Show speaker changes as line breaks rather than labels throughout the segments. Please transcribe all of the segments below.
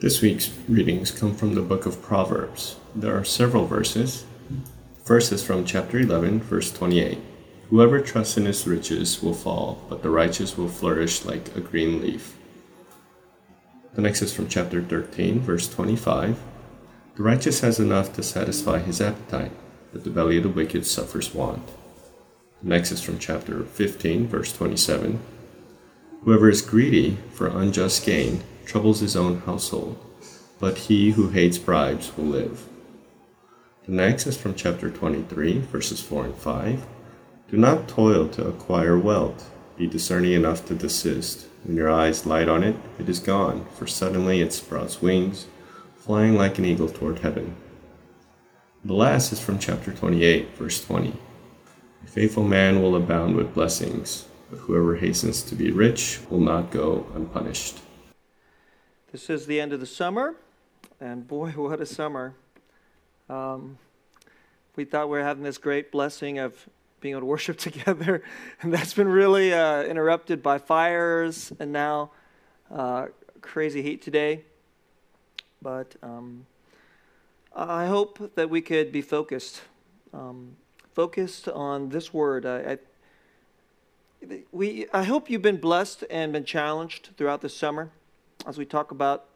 This week's readings come from the book of Proverbs. There are several verses. First is from chapter 11, verse 28. Whoever trusts in his riches will fall, but the righteous will flourish like a green leaf. The next is from chapter 13, verse 25. The righteous has enough to satisfy his appetite, but the belly of the wicked suffers want. The next is from chapter 15, verse 27. Whoever is greedy for unjust gain troubles his own household, but he who hates bribes will live. The next is from chapter 23, verses 4 and 5. Do not toil to acquire wealth. Be discerning enough to desist. When your eyes light on it, it is gone, for suddenly it sprouts wings, flying like an eagle toward heaven. The last is from chapter 28, verse 20. A faithful man will abound with blessings, but whoever hastens to be rich will not go unpunished.
This is the end of the summer, and boy, what a summer. Um, we thought we were having this great blessing of being able to worship together, and that's been really uh, interrupted by fires and now uh, crazy heat today. But um, I hope that we could be focused, um, focused on this word. I, I, we, I hope you've been blessed and been challenged throughout the summer as we talk about.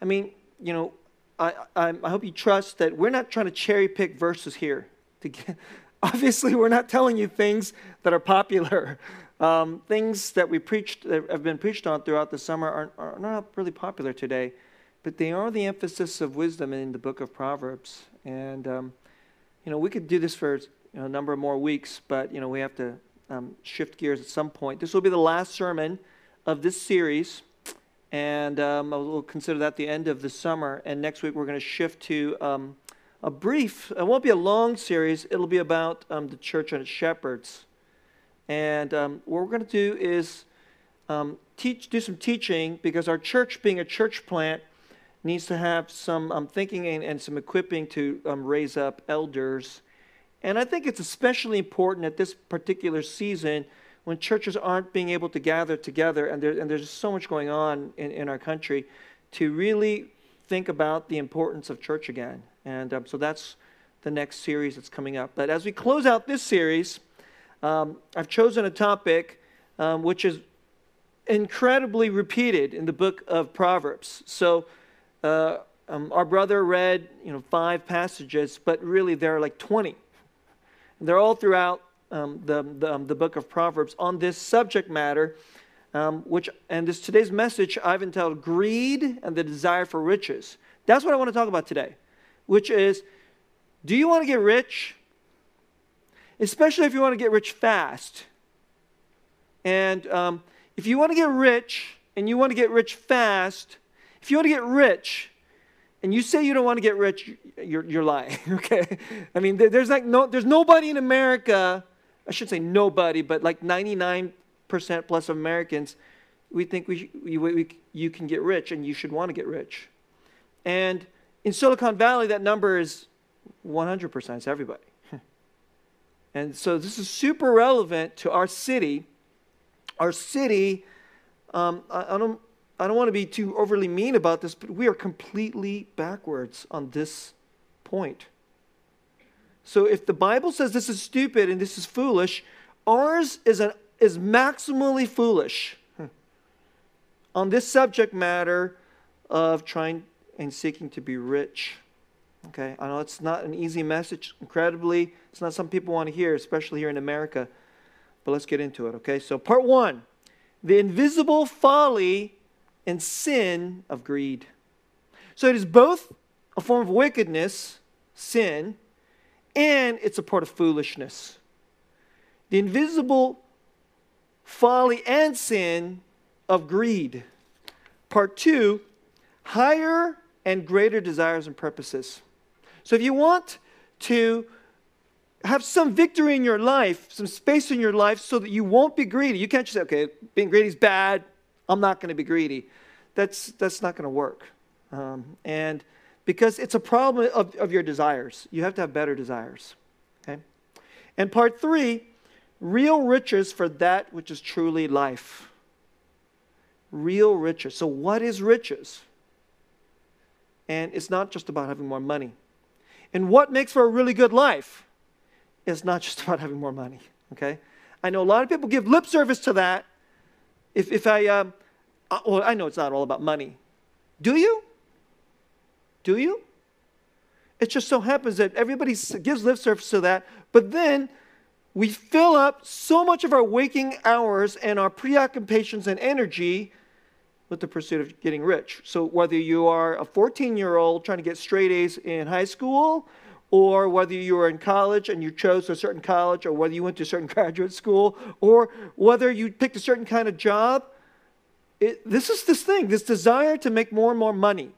I mean, you know, I, I, I hope you trust that we're not trying to cherry pick verses here. To get, obviously, we're not telling you things that are popular. Um, things that we preached, that have been preached on throughout the summer, are, are not really popular today, but they are the emphasis of wisdom in the book of Proverbs. And, um, you know, we could do this for you know, a number of more weeks, but, you know, we have to um, shift gears at some point. This will be the last sermon of this series and um, we'll consider that the end of the summer. And next week we're going to shift to um, a brief. It won't be a long series. It'll be about um, the church and its shepherds. And um, what we're going to do is um, teach, do some teaching because our church, being a church plant, needs to have some um, thinking and, and, some equipping to raise up elders. And I think it's especially important at this particular season when churches aren't being able to gather together, and, there, and there's so much going on in, in our country, to really think about the importance of church again. And um, so that's the next series that's coming up. But as we close out this series, um, I've chosen a topic um, which is incredibly repeated in the book of Proverbs. So uh, um, our brother read, you know, five passages, but really there are like 20. And they're all throughout um, the, the, um, the, book of Proverbs on this subject matter, um, which, and this today's message I've entitled Greed and the Desire for Riches. That's what I want to talk about today, which is do you want to get rich? Especially if you want to get rich fast. And um, if you want to get rich and you want to get rich fast, if you want to get rich, and you say you don't want to get rich, you're, you're lying, okay? I mean, there's like no, there's nobody in America I should say nobody, but like 99% plus of Americans, we think we, we, we, you can get rich and you should want to get rich. And in Silicon Valley, that number is 100%. It's everybody. and so this is super relevant to our city. Our city, um, I, I, don't, I don't want to be too overly mean about this, but we are completely backwards on this point. So if the Bible says this is stupid and this is foolish, ours is, an, is maximally foolish hmm, on this subject matter of trying and seeking to be rich. Okay, I know it's not an easy message, incredibly. It's not something people want to hear, especially here in America. But let's get into it, okay? So, part one the invisible folly and sin of greed. So, it is both a form of wickedness, sin, and it's a part of foolishness. The invisible folly and sin of greed. Part two, higher and greater desires and purposes. So if you want to have some victory in your life, some space in your life so that you won't be greedy, you can't just say, okay, being greedy is bad, I'm not going to be greedy. That's, that's not going to work. Um, and because it's a problem of, of your desires. You have to have better desires. Okay? And part three, real riches for that which is truly life. Real riches. So, what is riches? And it's not just about having more money. And what makes for a really good life? is not just about having more money, okay? I know a lot of people give lip service to that. If, if I, um, uh, well, I know it's not all about money. Do you? Do you? It just so happens that everybody gives lip service to that, but then we fill up so much of our waking hours and our preoccupations and energy with the pursuit of getting rich. So, whether you are a 14 year old trying to get straight A's in high school, or whether you were in college and you chose a certain college, or whether you went to a certain graduate school, or whether you picked a certain kind of job, it, this is this thing, this desire to make more and more money.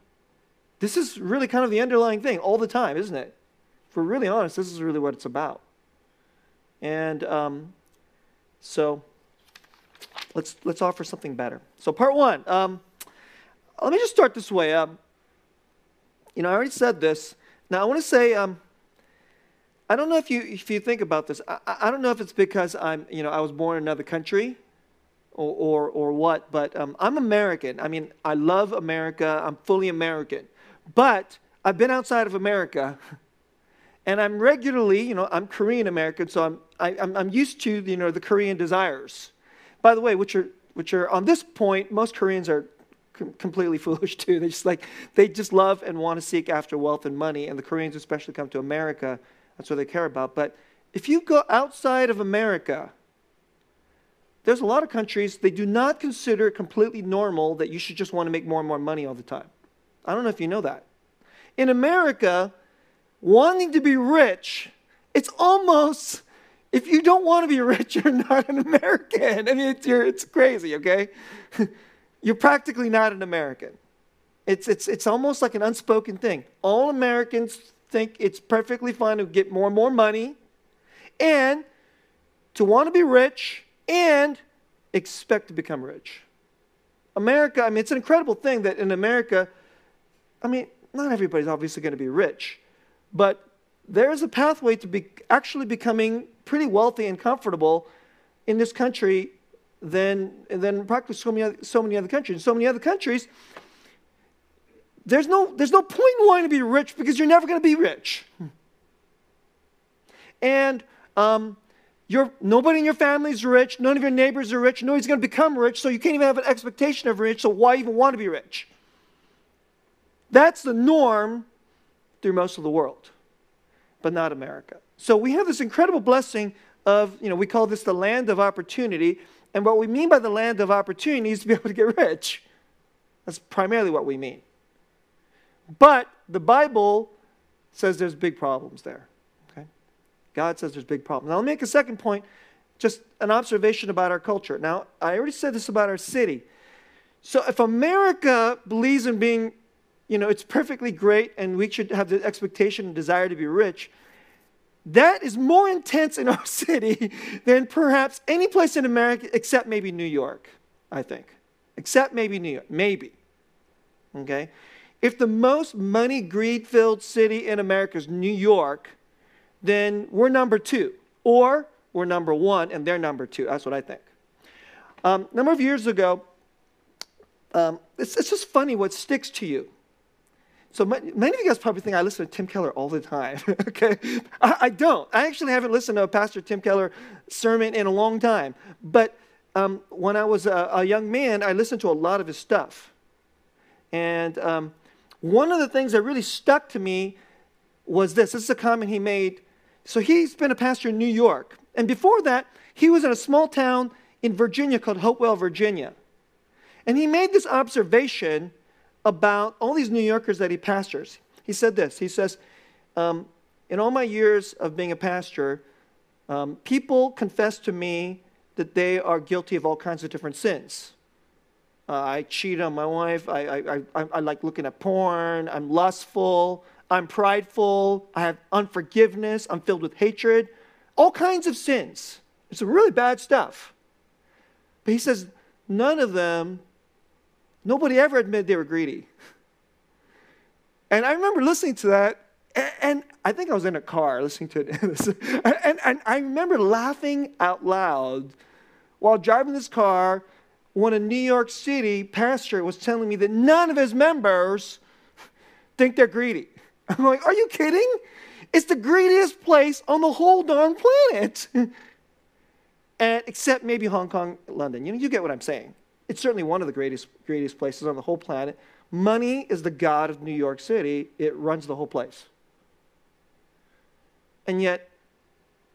This is really kind of the underlying thing all the time, isn't it? If we're really honest, this is really what it's about. And um, so let's, let's offer something better. So, part one, um, let me just start this way. Um, you know, I already said this. Now, I want to say, um, I don't know if you, if you think about this. I, I don't know if it's because I'm, you know, I was born in another country or, or, or what, but um, I'm American. I mean, I love America. I'm fully American. But I've been outside of America and I'm regularly, you know, I'm Korean American, so I'm, I, am I'm used to, you know, the Korean desires. By the way, which are, which are on this point, most Koreans are com- completely foolish too. They just like, they just love and want to seek after wealth and money, and the Koreans especially come to America. That's what they care about. But if you go outside of America, there's a lot of countries they do not consider completely normal that you should just want to make more and more money all the time. I don't know if you know that. In America, wanting to be rich, it's almost, if you don't want to be rich, you're not an American. I mean, it's, it's crazy, okay? you're practically not an American. It's, it's, it's almost like an unspoken thing. All Americans think it's perfectly fine to get more and more money and to want to be rich and expect to become rich. America, I mean, it's an incredible thing that in America, I mean, not everybody's obviously going to be rich, but there is a pathway to be actually becoming pretty wealthy and comfortable in this country than, than practically so many, other, so many other countries. In so many other countries, there's no, there's no point in wanting to be rich because you're never going to be rich. And um, nobody in your family is rich. None of your neighbors are rich. Nobody's going to become rich, so you can't even have an expectation of rich, so why even want to be rich? That's the norm through most of the world, but not America. So we have this incredible blessing of, you know, we call this the land of opportunity. And what we mean by the land of opportunity is to be able to get rich. That's primarily what we mean. But the Bible says there's big problems there. Okay? God says there's big problems. Now, let me make a second point, just an observation about our culture. Now, I already said this about our city. So, if America believes in being you know, it's perfectly great and we should have the expectation and desire to be rich. That is more intense in our city than perhaps any place in America except maybe New York, I think. Except maybe New York. Maybe. Okay? If the most money greed filled city in America is New York, then we're number two. Or we're number one and they're number two. That's what I think. Um, a number of years ago, um, it's, it's just funny what sticks to you. So many of you guys probably think I listen to Tim Keller all the time. okay, I, I, don't. I actually haven't listened to a Pastor Tim Keller sermon in a long time. But um, when I was a, a, young man, I listened to a lot of his stuff. And um, one of the things that really stuck to me was this. This is a comment he made. So he's been a pastor in New York, and before that, he was in a small town in Virginia called Hopewell, Virginia. And he made this observation about all these New Yorkers that he pastors. He said this He says, um, In all my years of being a pastor, um, people confess to me that they are guilty of all kinds of different sins. Uh, I cheat on my wife. I, I, I, I like looking at porn. I'm lustful. I'm prideful. I have unforgiveness. I'm filled with hatred. All kinds of sins. It's really bad stuff. But he says, none of them Nobody ever admitted they were greedy. And I remember listening to that, and, I think I was in a car listening to it. and, and I remember laughing out loud while driving this car when a New York City pastor was telling me that none of his members think they're greedy. I'm like, are you kidding? It's the greediest place on the whole darn planet. and except maybe Hong Kong, London. You know, you get what I'm saying. It's certainly one of the greatest, greatest places on the whole planet. Money is the god of New York City. It runs the whole place. And yet,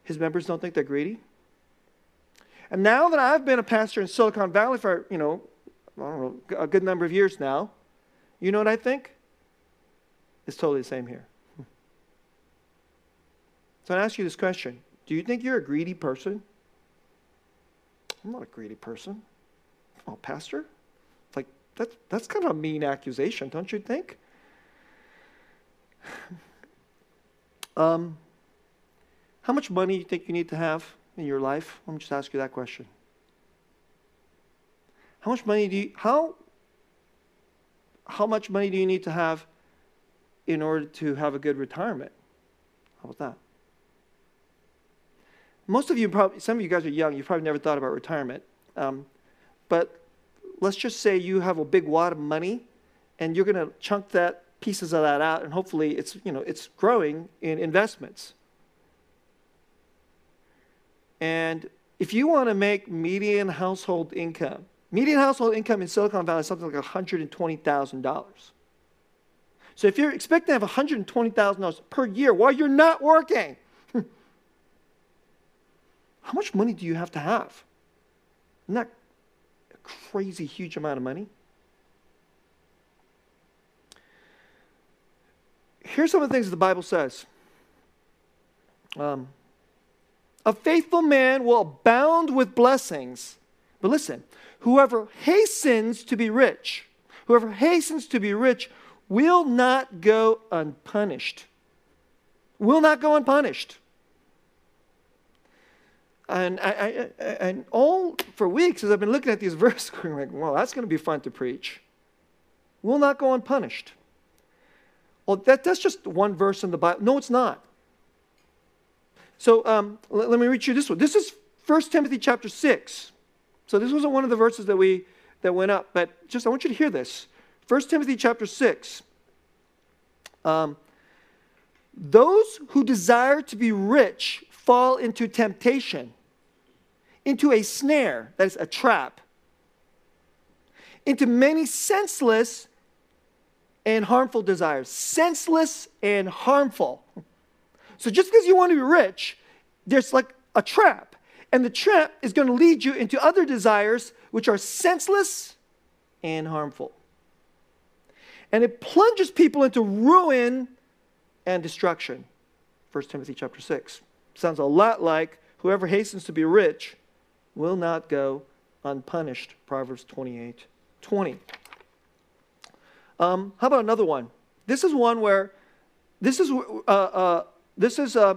his members don't think they're greedy. And now that I've been a pastor in Silicon Valley for, you know, I don't know a good number of years now, you know what I think? It's totally the same here. So I ask you this question Do you think you're a greedy person? I'm not a greedy person. Oh, Pastor? Like, that's, that's kind of a mean accusation, don't you think? Um, how much money do you think you need to have in your life? Let me just ask you that question. How much money do you, how, how much money do you need to have in order to have a good retirement? How about that? Most of you probably, some of you guys are young, you've probably never thought about retirement. Um, but let's just say you have a big wad of money and you're going to chunk that pieces of that out and hopefully it's, you know, it's growing in investments. And if you want to make median household income, median household income in Silicon Valley is something like $120,000. So if you're expecting to have $120,000 per year while you're not working, how much money do you have to have? Isn't that crazy huge amount of money? Here's some of the things the Bible says. Um, a faithful man will abound with blessings. But listen, whoever hastens to be rich, whoever hastens to be rich will not go unpunished. Will not go unpunished. And, I, I, and all for weeks, as I've been looking at these verses, going like, well, that's going to be fun to preach. Will not go unpunished. Well, that, that's just one verse in the Bible. No, it's not. So um, let, let, me read you this one. This is 1 Timothy chapter 6. So this wasn't one of the verses that we that went up, but just I want you to hear this. 1 Timothy chapter 6. Um, those who desire to be rich fall into temptation into a snare, that is a trap, into many senseless and harmful desires. Senseless and harmful. So just because you want to be rich, there's like a trap. And the trap is going to lead you into other desires which are senseless and harmful. And it plunges people into ruin and destruction. 1 Timothy chapter 6. Sounds a lot like whoever hastens to be rich will not go unpunished. Proverbs 28 20. Um, how about another one? This is one where, this is, uh, uh, this is uh,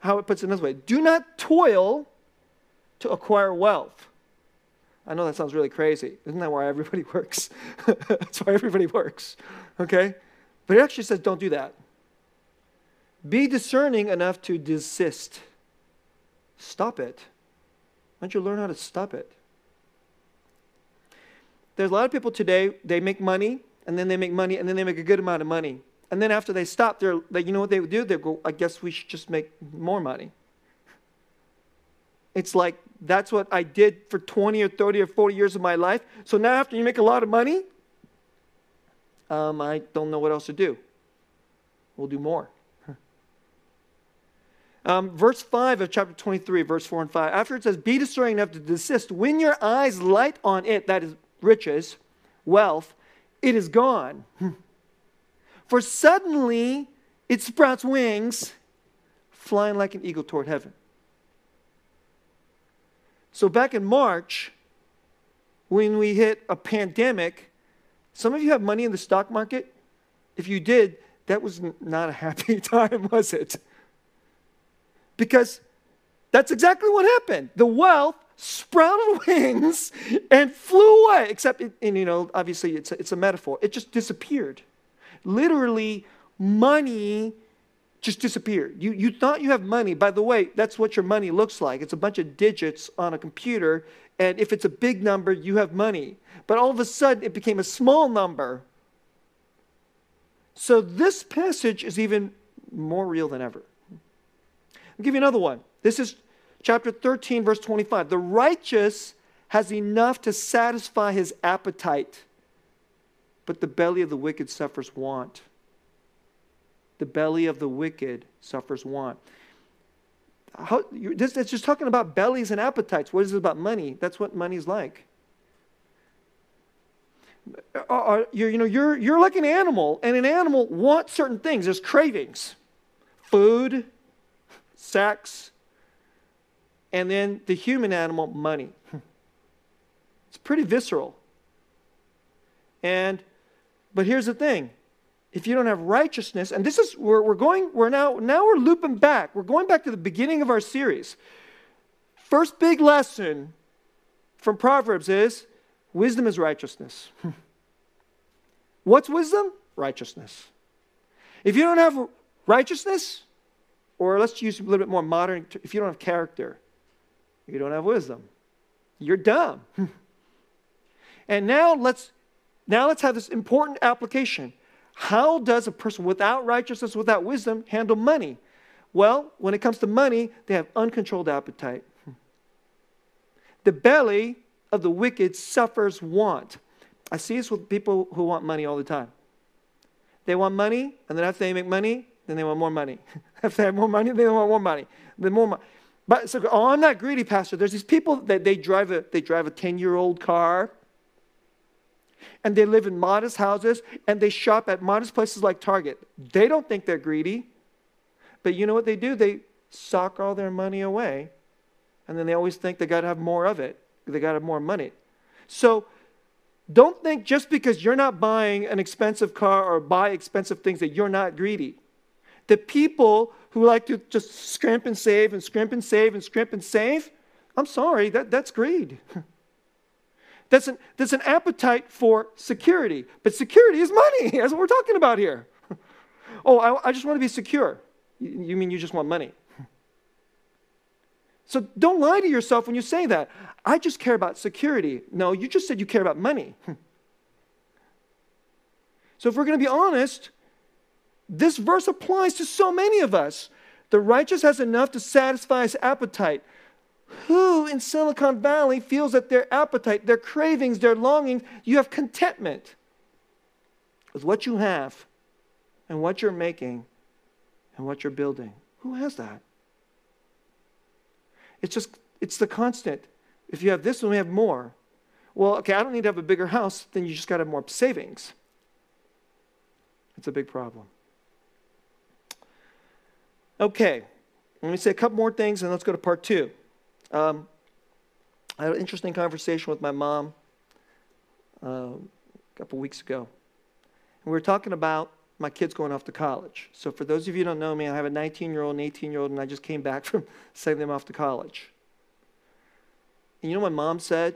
how it puts it this way do not toil to acquire wealth. I know that sounds really crazy. Isn't that why everybody works? That's why everybody works. Okay? But it actually says don't do that. Be discerning enough to desist. Stop it. Why don't you learn how to stop it? There's a lot of people today, they make money, and then they make money, and then they make a good amount of money. And then after they stop, they're like, you know what they would do? They go, I guess we should just make more money. It's like, that's what I did for 20 or 30 or 40 years of my life. So now after you make a lot of money, um, I don't know what else to do. We'll do more. Um, verse 5 of chapter 23, verse 4 and 5. After it says, Be discerning enough to desist, when your eyes light on it, that is riches, wealth, it is gone. For suddenly it sprouts wings, flying like an eagle toward heaven. So back in March, when we hit a pandemic, some of you have money in the stock market. If you did, that was not a happy time, was it? Because that's exactly what happened. The wealth sprouted wings and flew away, except, it, and you know, obviously it's a, it's a metaphor. It just disappeared. Literally, money just disappeared. You, you thought you have money. By the way, that's what your money looks like. It's a bunch of digits on a computer, and if it's a big number, you have money. But all of a sudden, it became a small number. So this passage is even more real than ever. I'll give you another one. This is chapter 13, verse 25. The righteous has enough to satisfy his appetite, but the belly of the wicked suffers want. The belly of the wicked suffers want. How, this, it's just talking about bellies and appetites. What is it about money? That's what money's like. Uh, you're, you know, you're, you're like an animal, and an animal wants certain things. There's cravings food, sex, and then the human animal, money. It's pretty visceral. And, but here's the thing if you don't have righteousness, and this is, we're, we're going, we're now, now we're looping back. We're going back to the beginning of our series. First big lesson from Proverbs is wisdom is righteousness. What's wisdom? Righteousness. If you don't have righteousness, or let's use a little bit more modern, if you don't have character, you don't have wisdom. You're dumb. and now let's now let's have this important application. How does a person without righteousness, without wisdom, handle money? Well, when it comes to money, they have uncontrolled appetite. The belly of the wicked suffers want. I see this with people who want money all the time. They want money, and then after they make money, then they want more money. if they have more money, they want more money. Then more money. But so, oh, I'm not greedy, Pastor. There's these people that they drive a they drive a 10-year-old car, and they live in modest houses, and they shop at modest places like Target. They don't think they're greedy, but you know what they do? They sock all their money away, and then they always think they got to have more of it. They got to have more money. So don't think just because you're not buying an expensive car or buy expensive things that you're not greedy. The people who like to just scrimp and save and scrimp and save and scrimp and save, I'm sorry, that, that's greed. That's an, that's an appetite for security. But security is money. That's what we're talking about here. oh, I, I just want to be secure. You, you mean you just want money? So don't lie to yourself when you say that. I just care about security. No, you just said you care about money. so if we're going to be honest, this verse applies to so many of us. The righteous has enough to satisfy his appetite. Who in Silicon Valley feels that their appetite, their cravings, their longings, you have contentment with what you have and what you're making and what you're building? Who has that? It's just, it's the constant. If you have this, then we have more. Well, okay, I don't need to have a bigger house, then you just got to have more savings. It's a big problem. Okay, let me say a couple more things and let's go to part two. Um, I had an interesting conversation with my mom uh, a couple weeks ago. And we were talking about my kids going off to college. So, for those of you who don't know me, I have a 19 year old and 18 year old, and I just came back from sending them off to college. And you know what my mom said?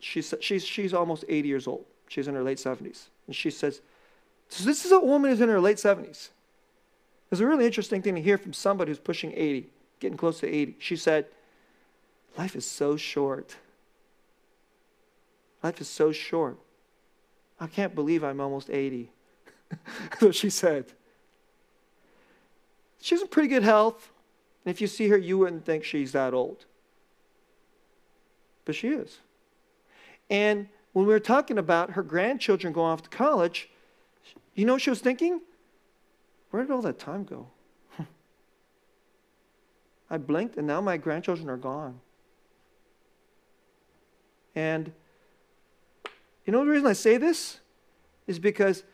She's, she's, she's almost 80 years old. She's in her late 70s. And she says, So, this is a woman who's in her late 70s. It's a really interesting thing to hear from somebody who's pushing 80, getting close to 80. She said, Life is so short. Life is so short. I can't believe I'm almost 80. That's what she said. She's in pretty good health. And if you see her, you wouldn't think she's that old. But she is. And when we were talking about her grandchildren going off to college, you know what she was thinking? Where did all that time go? I blinked and now my grandchildren are gone. And you know the reason I say this? Is because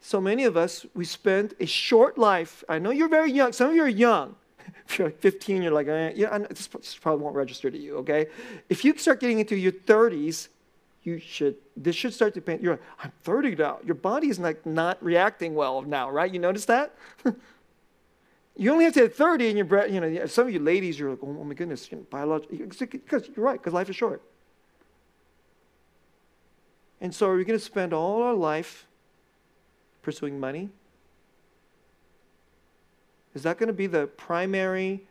so many of us, we spend a short life. I know you're very young. Some of you are young. If you're like 15, you're like, eh, yeah, this probably won't register to you, okay? If you start getting into your 30s, you should, this should start to paint. You're I'm 30 now. Your body is like not reacting well now, right? You notice that? you only have to hit 30 and your breath you know, some of you ladies, you're like, oh, oh my goodness, you know, biology, because you're right, because life is short. And so are we going to spend all our life pursuing money? Is that going to be the primary,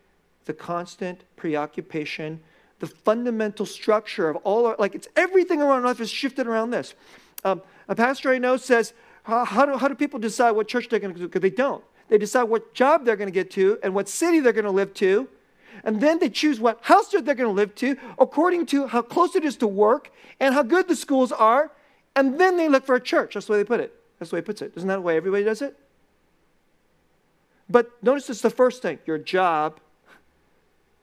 the constant preoccupation, the fundamental structure of all our, like it's everything around life is shifted around this. Um, a pastor I know says, How, do, how do people decide what church they're going to do? Because they don't. They decide what job they're going to get to and what city they're going to live to. And then they choose what house they're going to live to according to how close it is to work and how good the schools are. And then they look for a church. That's the way they put it. That's the way he puts it. Isn't that the way everybody does it? But notice it's the first thing your job,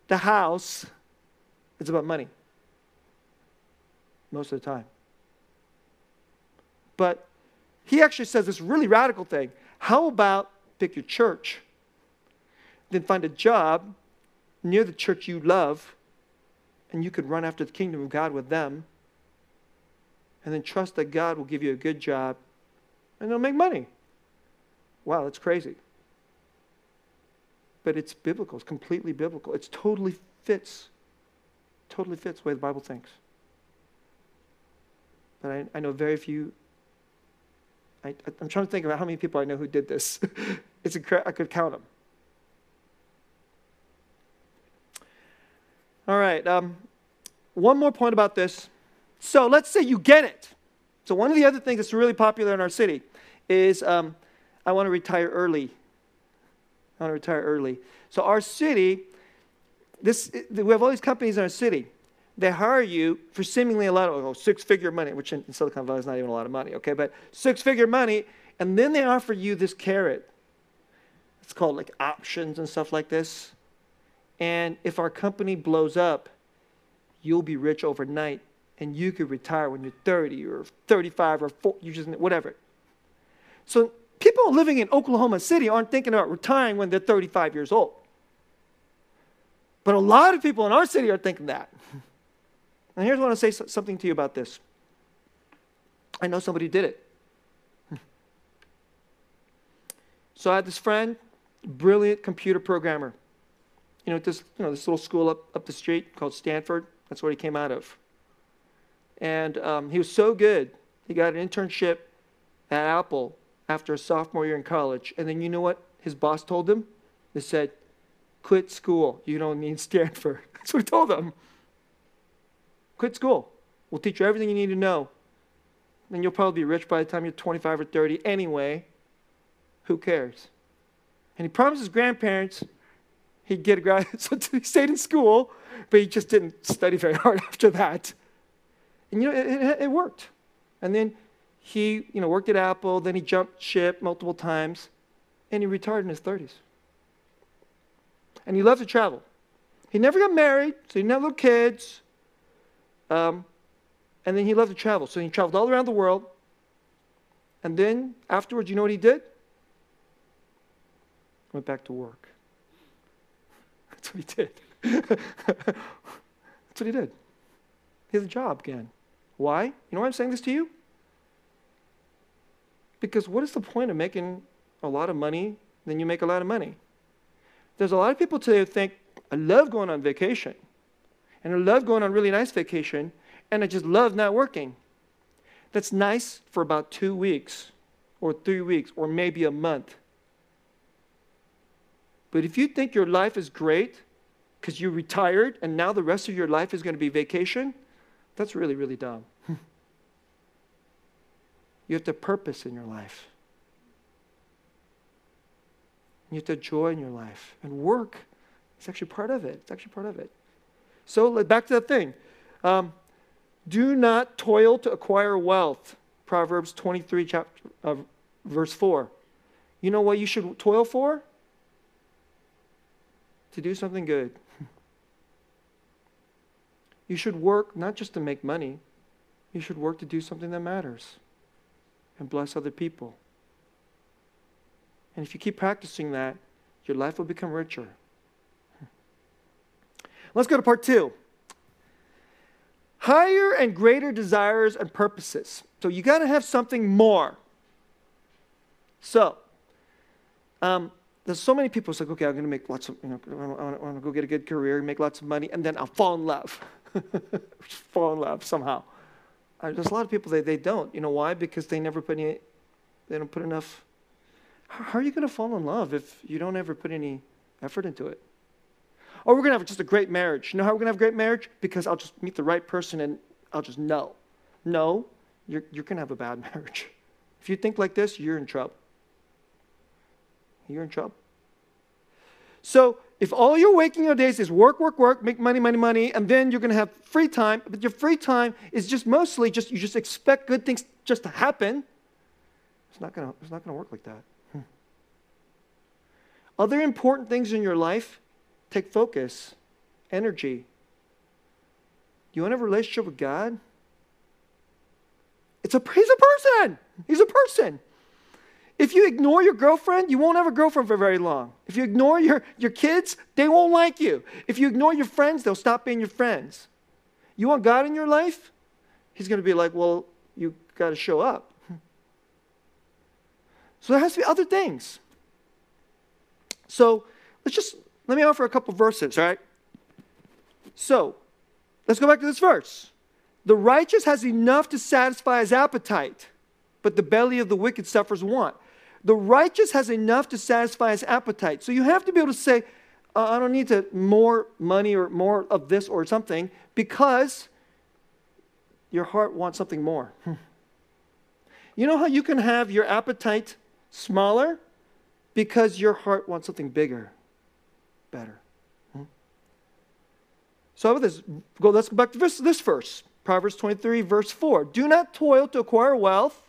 the house, it's about money most of the time. But he actually says this really radical thing. How about pick your church, then find a job near the church you love, and you could run after the kingdom of God with them, and then trust that God will give you a good job and they'll make money. Wow, that's crazy. But it's biblical, it's completely biblical. It totally fits, totally fits the way the Bible thinks. But I, I know very few. I, I'm trying to think about how many people I know who did this. it's incredible. I could count them. All right. Um, one more point about this. So let's say you get it. So one of the other things that's really popular in our city is um, I want to retire early. I want to retire early. So our city, this we have all these companies in our city. They hire you for seemingly a lot of oh, six-figure money, which in Silicon Valley is not even a lot of money. Okay, but six-figure money, and then they offer you this carrot. It's called like options and stuff like this. And if our company blows up, you'll be rich overnight and you could retire when you're 30 or 35 or 40, you just whatever. So people living in Oklahoma City aren't thinking about retiring when they're 35 years old. But a lot of people in our city are thinking that. And here's what I want to say something to you about this. I know somebody did it. So I had this friend, brilliant computer programmer. You know, this you know this little school up up the street called Stanford. That's where he came out of. And um, he was so good, he got an internship at Apple after a sophomore year in college. And then you know what his boss told him? They said, quit school. You don't need Stanford. That's what he told him. Quit school. We'll teach you everything you need to know. Then you'll probably be rich by the time you're 25 or 30 anyway. Who cares? And he promised his grandparents he'd get a grad. So he stayed in school, but he just didn't study very hard after that. And you know, it, it worked. And then he, you know, worked at Apple, then he jumped ship multiple times, and he retired in his 30s. And he loved to travel. He never got married, so he didn't have little kids. Um, and then he loved to travel. So he traveled all around the world. And then afterwards, you know what he did? Went back to work. That's what he did. That's what he did. He has a job again. Why? You know why I'm saying this to you? Because what is the point of making a lot of money then you make a lot of money? There's a lot of people today who think, I love going on vacation. And I love going on really nice vacation. And I just love not working. That's nice for about two weeks or three weeks or maybe a month. But if you think your life is great because you retired and now the rest of your life is going to be vacation, that's really, really dumb. you have to purpose in your life. You have to joy in your life. And work is actually part of it. It's actually part of it. So back to that thing. Um, do not toil to acquire wealth. Proverbs 23, chapter, uh, verse 4. You know what you should toil for? To do something good. You should work not just to make money, you should work to do something that matters and bless other people. And if you keep practicing that, your life will become richer. Let's go to part two. Higher and greater desires and purposes. So you got to have something more. So, um, there's so many people who like, okay, I'm going to make lots of, you know, I want to go get a good career, make lots of money, and then I'll fall in love. fall in love somehow. Uh, there's a lot of people that they don't. You know why? Because they never put any, they don't put enough. How are you going to fall in love if you don't ever put any effort into it? Or we're going to have just a great marriage. You know how we're going to have a great marriage? Because I'll just meet the right person and I'll just know. No, you're, you're going to have a bad marriage. If you think like this, you're in trouble. You're in trouble. So if all you're waking your days is work, work, work, make money, money, money, and then you're going to have free time, but your free time is just mostly just you just expect good things just to happen, it's not going to it's not going to work like that. Other important things in your life take focus, energy. You want to have a relationship with God? It's a he's a person. He's a person. If you ignore your girlfriend, you won't have a girlfriend for very long. If you ignore your, your kids, they won't like you. If you ignore your friends, they'll stop being your friends. You want God in your life? He's going to be like, well, you got to show up. So there has to be other things. So let's just, let me offer a couple verses, all right? So let's go back to this verse. The righteous has enough to satisfy his appetite, but the belly of the wicked suffers want. The righteous has enough to satisfy his appetite. So you have to be able to say, uh, I don't need to more money or more of this or something because your heart wants something more. you know how you can have your appetite smaller? Because your heart wants something bigger, better. Hmm? So how about this? Go, let's go back to this, this verse. Proverbs 23, verse 4. Do not toil to acquire wealth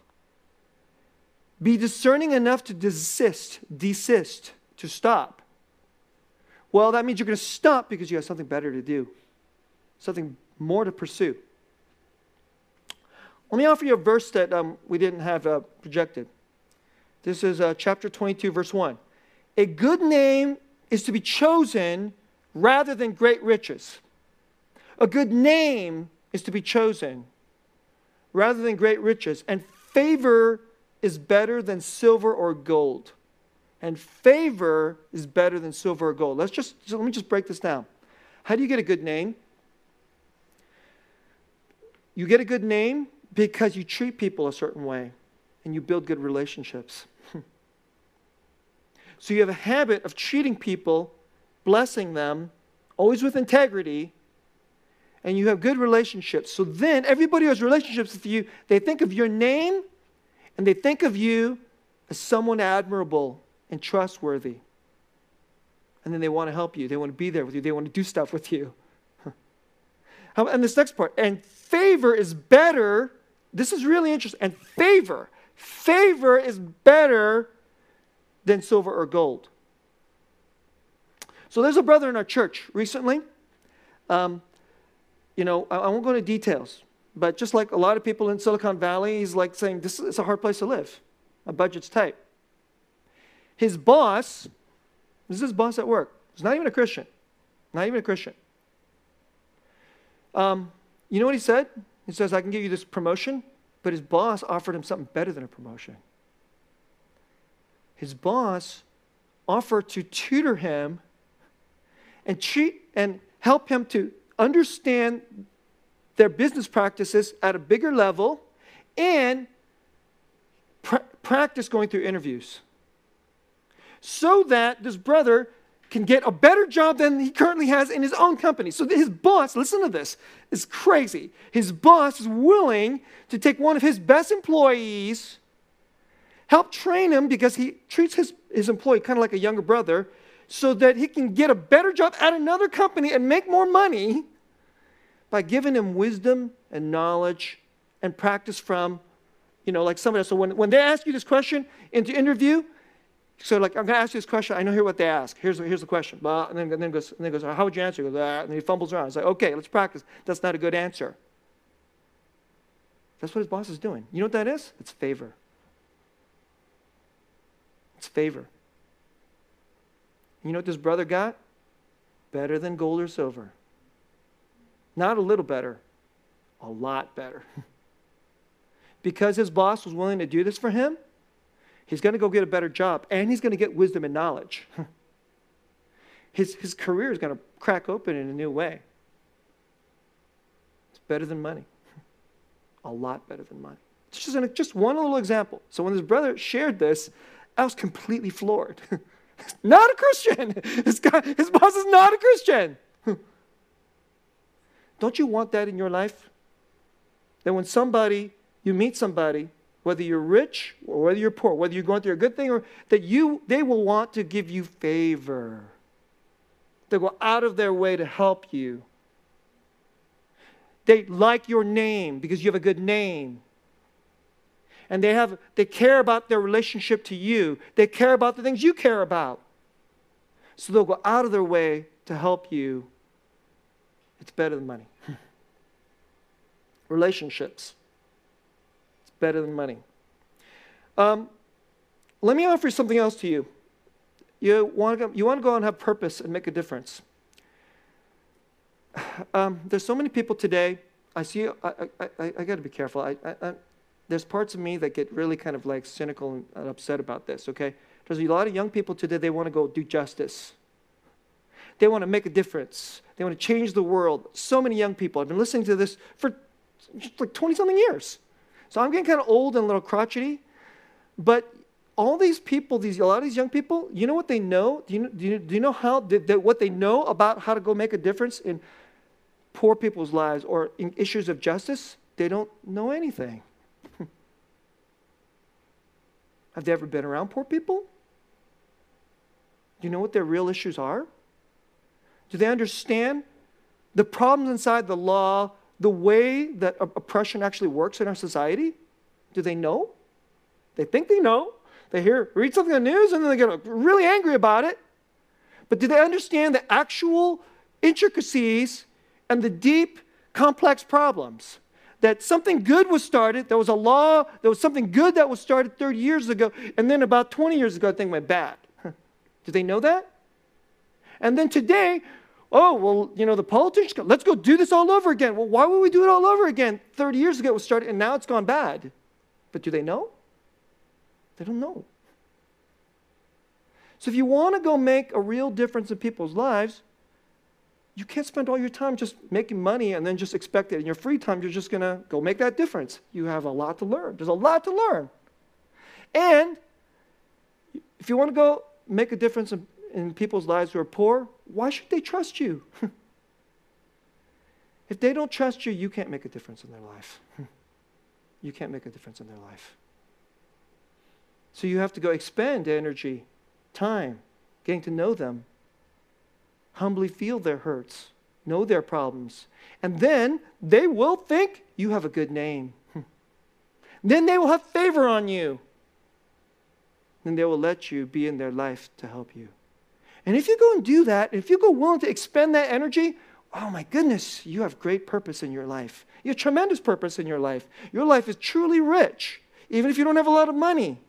be discerning enough to desist, desist, to stop. Well, that means you're going to stop because you have something better to do, something more to pursue. Let me offer you a verse that um, we didn't have uh, projected. This is uh, chapter 22, verse 1. A good name is to be chosen rather than great riches. A good name is to be chosen rather than great riches, and favor is better than silver or gold. And favor is better than silver or gold. Let's just, let me just break this down. How do you get a good name? You get a good name because you treat people a certain way and you build good relationships. So you have a habit of treating people, blessing them, always with integrity, and you have good relationships. So then everybody who has relationships with you, they think of your name and they think of you as someone admirable and trustworthy. And then they want to help you. They want to be there with you. They want to do stuff with you. and this next part, and favor is better. This is really interesting. And favor, favor is better than silver or gold. So there's a brother in our church recently. Um, you know, I, I won't go into details, but just like a lot of people in Silicon Valley, he's like saying, This is a hard place to live. My budget's tight. His boss, this is his boss at work. He's not even a Christian. Not even a Christian. Um, you know what he said? He says, I can give you this promotion, but his boss offered him something better than a promotion. His boss offered to tutor him and treat and help him to understand their business practices at a bigger level and pr- practice going through interviews so that this brother can get a better job than he currently has in his own company. So his boss, listen to this, is crazy. His boss is willing to take one of his best employees, help train him because he treats his, his employee kind of like a younger brother, so that he can get a better job at another company and make more money by giving him wisdom and knowledge and practice from, you know, like somebody else. So when, when they ask you this question in the interview, so like, I'm going to ask you this question. I know here what they ask. Here's, here's the question. Blah, and, then, and then goes, and then goes, how would you answer? He ah, and then he fumbles around. It's like, okay, let's practice. That's not a good answer. That's what his boss is doing. You know what that is? It's favor. It's favor. You know what this brother got? Better than gold or silver. Not a little better, a lot better. because his boss was willing to do this for him, he's going to go get a better job and he's going to get wisdom and knowledge. his, his career is going to crack open in a new way. It's better than money, a lot better than money. It's just, an, just one little example. So when his brother shared this, I was completely floored. not a Christian. Guy, his boss is not a Christian. Don't you want that in your life? That when somebody, you meet somebody whether you're rich or whether you're poor, whether you're going through a good thing or that you they will want to give you favor. They'll go out of their way to help you. They like your name because you have a good name. And they have they care about their relationship to you. They care about the things you care about. So they'll go out of their way to help you. It's better than money. Relationships It's better than money. Um, let me offer something else to you. You want to go, you want to go and have purpose and make a difference. Um, there's so many people today. I see. I, I, I, I got to be careful. I, I, there's parts of me that get really kind of like cynical and upset about this. Okay, there's a lot of young people today. They want to go do justice. They want to make a difference. They want to change the world. So many young people. I've been listening to this for like 20 something years. So I'm getting kind of old and a little crotchety. But all these people, these a lot of these young people, you know what they know? Do you, do you, do you know how what they know about how to go make a difference in poor people's lives or in issues of justice? They don't know anything. Have they ever been around poor people? Do you know what their real issues are? Do they understand the problems inside the law the way that oppression actually works in our society? Do they know? They think they know. They hear, read something on the news, and then they get really angry about it. But do they understand the actual intricacies and the deep, complex problems? That something good was started, there was a law, there was something good that was started 30 years ago, and then about 20 years ago, thing went bad. do they know that? And then today, oh, well, you know, the politicians, let's go do this all over again. Well, why would we do it all over again? 30 years ago it was started and now it's gone bad. But do they know? They don't know. So if you want to go make a real difference in people's lives, you can't spend all your time just making money and then just expect it. In your free time, you're just going to go make that difference. You have a lot to learn. There's a lot to learn. And if you want to go make a difference in in people's lives who are poor, why should they trust you? if they don't trust you, you can't make a difference in their life. you can't make a difference in their life. So you have to go expend energy, time, getting to know them, humbly feel their hurts, know their problems, and then they will think you have a good name. then they will have favor on you. Then they will let you be in their life to help you. And if you go and do that, if you go willing to expend that energy, oh my goodness, you have great purpose in your life. You have tremendous purpose in your life. Your life is truly rich, even if you don't have a lot of money.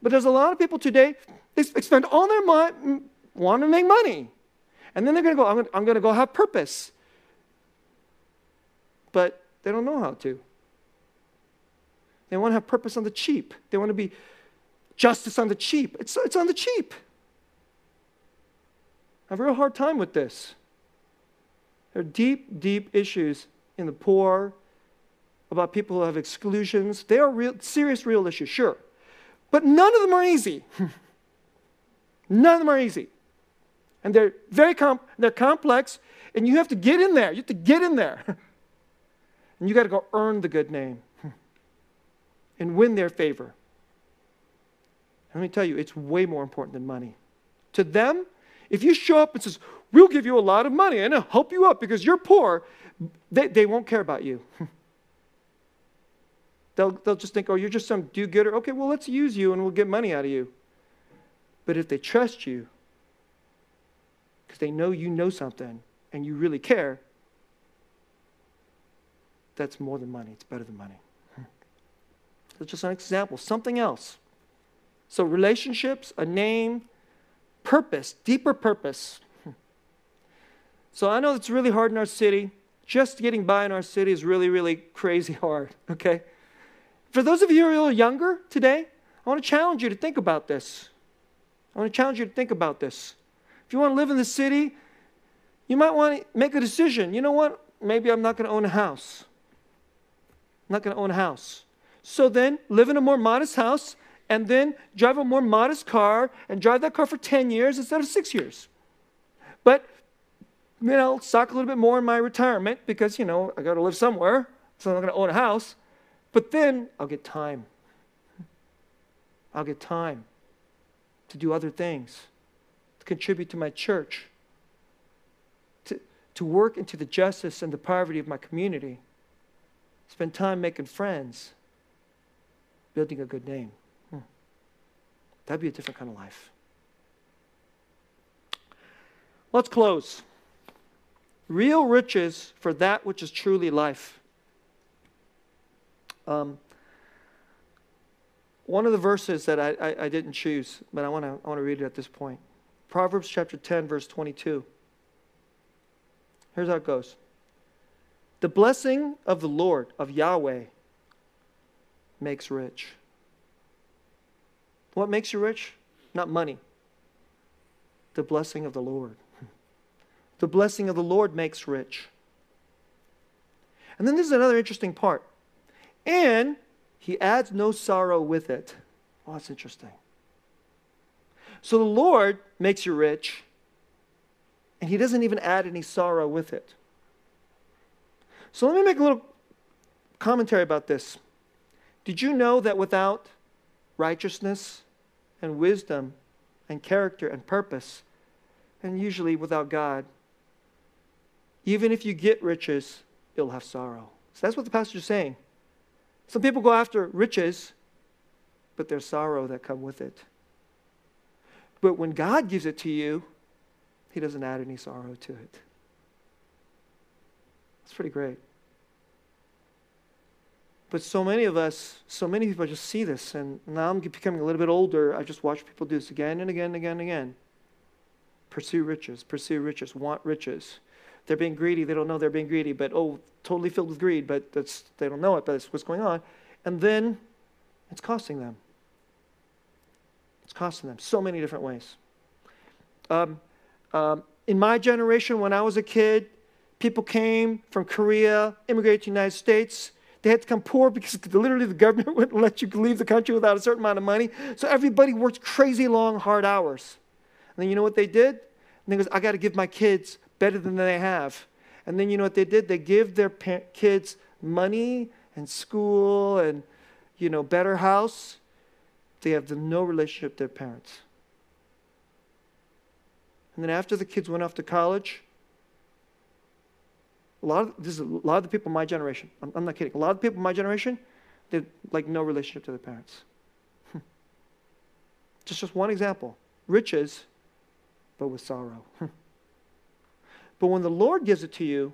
But there's a lot of people today, they spend all their want to make money. And then they're going to go, I'm going, to go have purpose. But they don't know how to. They want to have purpose on the cheap. They want to be justice on the cheap. It's, it's on the cheap. I have a real hard time with this. There are deep, deep issues in the poor, about people who have exclusions. They are real, serious, real issues, sure. But none of them are easy. none of them are easy. And they're very com- they're complex, and you have to get in there. You have to get in there. and you got to go earn the good name and win their favor. Let me tell you, it's way more important than money. To them, if you show up and says, we'll give you a lot of money and help you up because you're poor, they, they won't care about you. they'll, they'll just think, oh, you're just some do-gooder. Okay, well, let's use you and we'll get money out of you. But if they trust you, because they know you know something and you really care, that's more than money. It's better than money. That's just an example. Something else. So, relationships, a name, purpose, deeper purpose. So, I know it's really hard in our city. Just getting by in our city is really, really crazy hard, okay? For those of you who are a little younger today, I want to challenge you to think about this. I want to challenge you to think about this. If you want to live in the city, you might want to make a decision. You know what? Maybe I'm not going to own a house. I'm not going to own a house. So then, live in a more modest house and then drive a more modest car and drive that car for 10 years instead of six years. But, you know, stock a little bit more in my retirement because, you know, I got to live somewhere, so I'm not going to own a house. But then I'll get time. I'll get time to do other things, to contribute to my church, to, to work into the justice and the poverty of my community, spend time making friends, building a good name. Hmm. That'd be a different kind of life. Let's close. Real riches for that which is truly life. Um, one of the verses that I, I, I didn't choose, but I want to I want to read it at this point. Proverbs chapter 10, verse 22. Here's how it goes The blessing of the Lord, of Yahweh, makes rich. What makes you rich? Not money. The blessing of the Lord. The blessing of the Lord makes rich. And then this is another interesting part. And he adds no sorrow with it. Oh, that's interesting. So the Lord makes you rich, and he doesn't even add any sorrow with it. So let me make a little commentary about this. Did you know that without righteousness and wisdom and character and purpose, and usually without God, even if you get riches, you'll have sorrow. So that's what the pastor is saying. Some people go after riches, but there's sorrow that come with it. But when God gives it to you, he doesn't add any sorrow to it. That's pretty great. But so many of us, so many people just see this, and now I'm becoming a little bit older. I just watch people do this again and again and again and again. Pursue riches, pursue riches, want riches. They're being greedy. They don't know they're being greedy, but oh, totally filled with greed, but that's, they don't know it, but that's what's going on. And then it's costing them. It's costing them so many different ways. Um, um, in my generation, when I was a kid, people came from Korea, immigrated to the United States. They had to come poor because literally the government wouldn't let you leave the country without a certain amount of money. So everybody worked crazy long, hard hours. And then you know what they did? And they goes, I got to give my kids better than they have. And then you know what they did? They give their kids money and school and, you know, better house. They have no relationship with their parents. And then after the kids went off to college, a lot of this is a lot of the people in my generation. I'm, I'm not kidding. A lot of the people in my generation, they have like no relationship to their parents. just just one example. Riches, but with sorrow. But when the Lord gives it to you,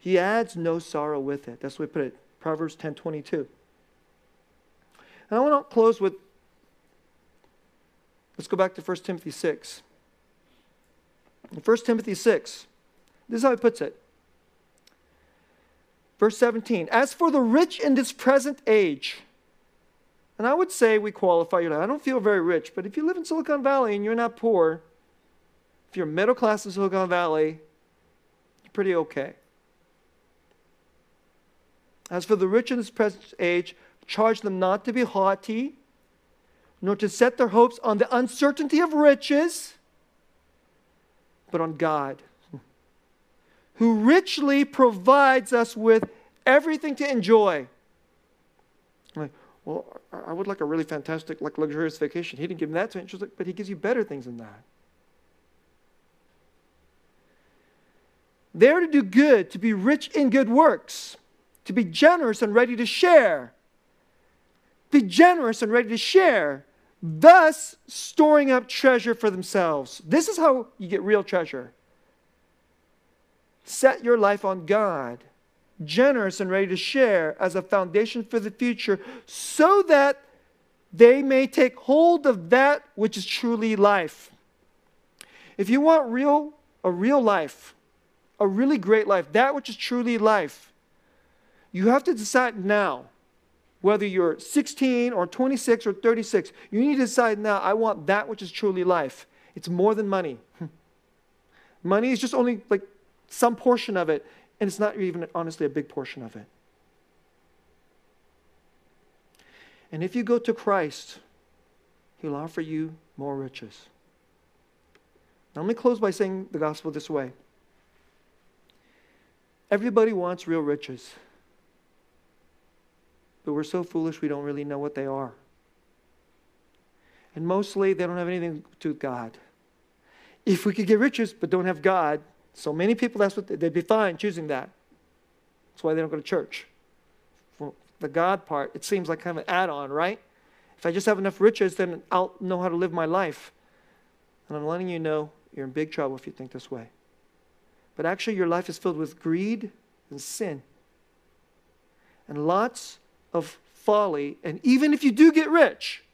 he adds no sorrow with it. That's what we put it. Proverbs 10 22. And I want to close with let's go back to 1 Timothy 6. In 1 Timothy 6, this is how he puts it. Verse 17 As for the rich in this present age, and I would say we qualify you. I don't feel very rich, but if you live in Silicon Valley and you're not poor, if you're middle class in Silicon Valley, you're pretty okay. As for the rich in this present age, charge them not to be haughty, nor to set their hopes on the uncertainty of riches, but on God, who richly provides us with everything to enjoy. Like, well, I would like a really fantastic, like luxurious vacation. He didn't give me that to me, but he gives you better things than that. They're to do good, to be rich in good works, to be generous and ready to share. Be generous and ready to share, thus storing up treasure for themselves. This is how you get real treasure. Set your life on God, generous and ready to share as a foundation for the future, so that they may take hold of that which is truly life. If you want real a real life, a really great life, that which is truly life, you have to decide now whether you're 16 or 26 or 36. You need to decide now, I want that which is truly life. It's more than money. money is just only like some portion of it, and it's not even honestly a big portion of it. And if you go to Christ, He'll offer you more riches. Now, let me close by saying the gospel this way Everybody wants real riches. But we're so foolish we don't really know what they are. And mostly they don't have anything to God. If we could get riches but don't have God, so many people that's what they'd be fine choosing that. That's why they don't go to church. For the God part, it seems like kind of an add-on, right? If I just have enough riches, then I'll know how to live my life. And I'm letting you know you're in big trouble if you think this way. But actually, your life is filled with greed and sin and lots of folly. And even if you do get rich,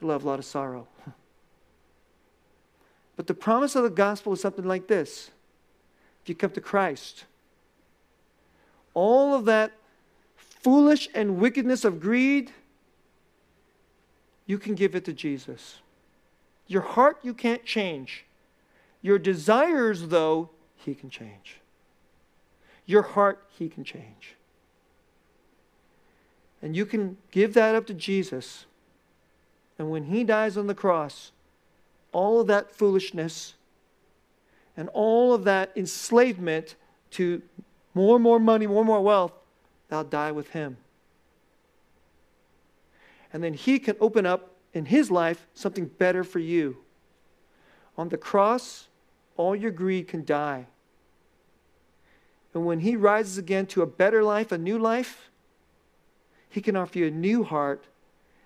you'll have a lot of sorrow. But the promise of the gospel is something like this if you come to Christ, all of that foolish and wickedness of greed, you can give it to Jesus. Your heart you can't change. Your desires, though, He can change. Your heart, He can change. And you can give that up to Jesus. And when He dies on the cross, all of that foolishness and all of that enslavement to more and more money, more and more wealth, thou die with Him. And then He can open up in His life something better for you. On the cross, all your greed can die. And when He rises again to a better life, a new life, He can offer you a new heart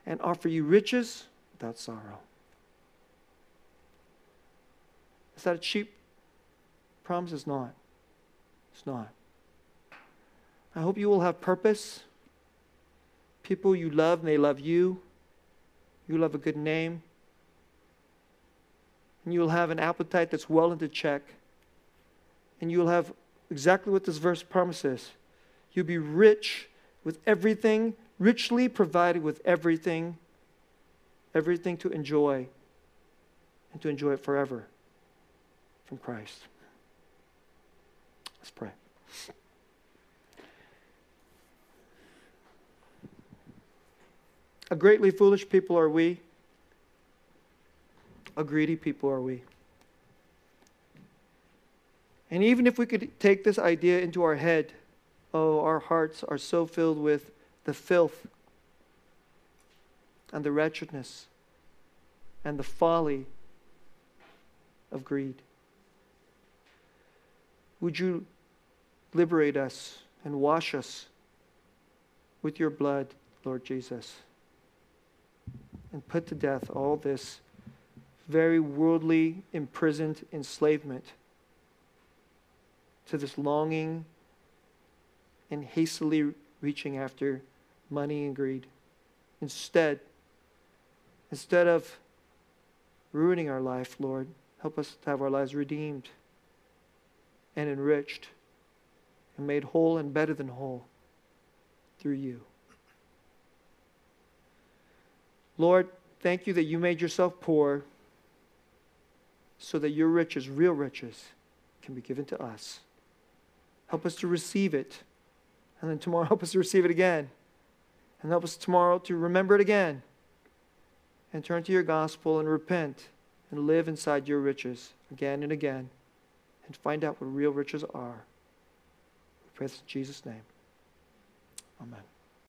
and offer you riches without sorrow. Is that a cheap promise? It's not. It's not. I hope you will have purpose. People you love and they love you. You love a good name. And you'll have an appetite that's well into check. And you'll have exactly what this verse promises. You'll be rich with everything, richly provided with everything, everything to enjoy, and to enjoy it forever from Christ. Let's pray. A greatly foolish people are we. A greedy people are we. And even if we could take this idea into our head, oh, our hearts are so filled with the filth and the wretchedness and the folly of greed. Would you liberate us and wash us with your blood, Lord Jesus? and put to death all this very worldly, imprisoned enslavement to this longing and hastily reaching after money and greed. Instead, instead of ruining our life, Lord, help us to have our lives redeemed and enriched and made whole and better than whole through you. Lord, thank you that you made yourself poor so that your riches, real riches, can be given to us. Help us to receive it. And then tomorrow, help us to receive it again. And help us tomorrow to remember it again. And turn to your gospel and repent and live inside your riches again and again and find out what real riches are. We pray this in Jesus' name. Amen.